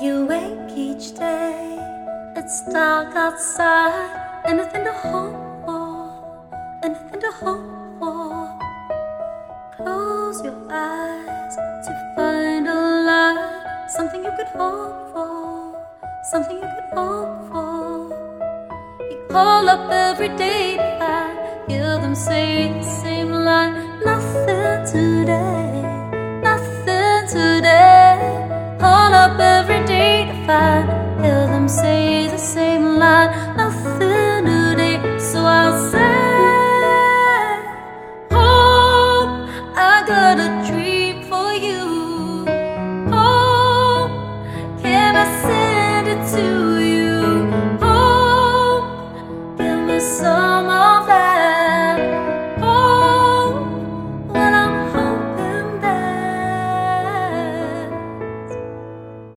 You wake each day, it's dark outside, and nothing to hope for, and nothing to hope for. Close your eyes to find a light, something you could hope for, something you could hope for. You call up every day. To hear them say the same line, nothing today, day hear them say the same line, nothing new today. So I'll say, Hope, I got a dream for you. Hope, can I send it to you? Hope, give me some